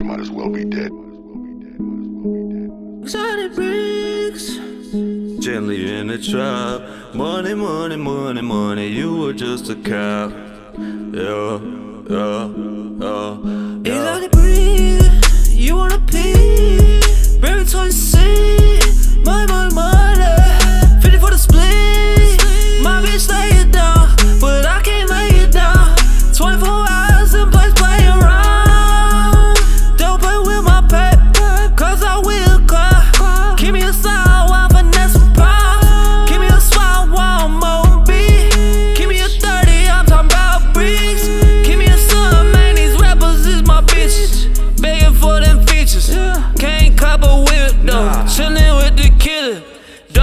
Might as well be dead. Exotic bricks. Gently in the trap. Money, money, money, money. You were just a cop. Yeah, yeah, yeah. yeah. Exotic bricks. You wanna pee?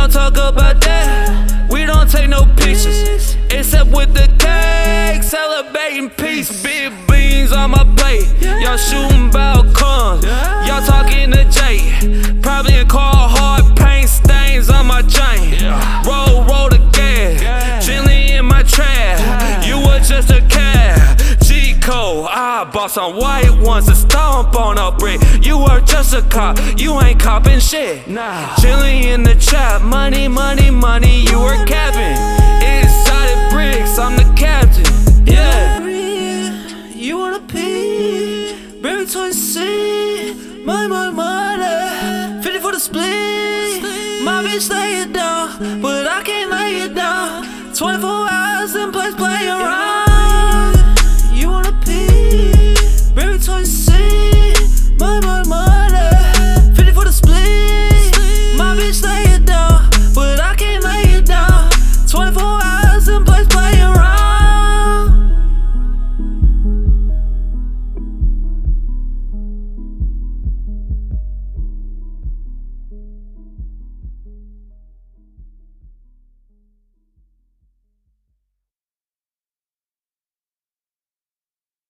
Don't talk about that. We don't take no pictures. Except with the cake. Celebrating peace. Big beans on my plate. Y'all shooting about cons. Y'all talking to Jay. Probably a car hard paint stains on my chain. Roll, roll the gas. Chilling in my trap. You were just a cab. G code. I bought some white ones to stomp on just a cop. You ain't copping shit. Nah. Chilling in the trap. Money, money, money. You were capping. Exotic bricks. I'm the captain. Yeah. You wanna pee? Baby toy seat. My, my, money. 50 for the split. My bitch lay it down, but I can't lay it down. 24 hours in place playing around.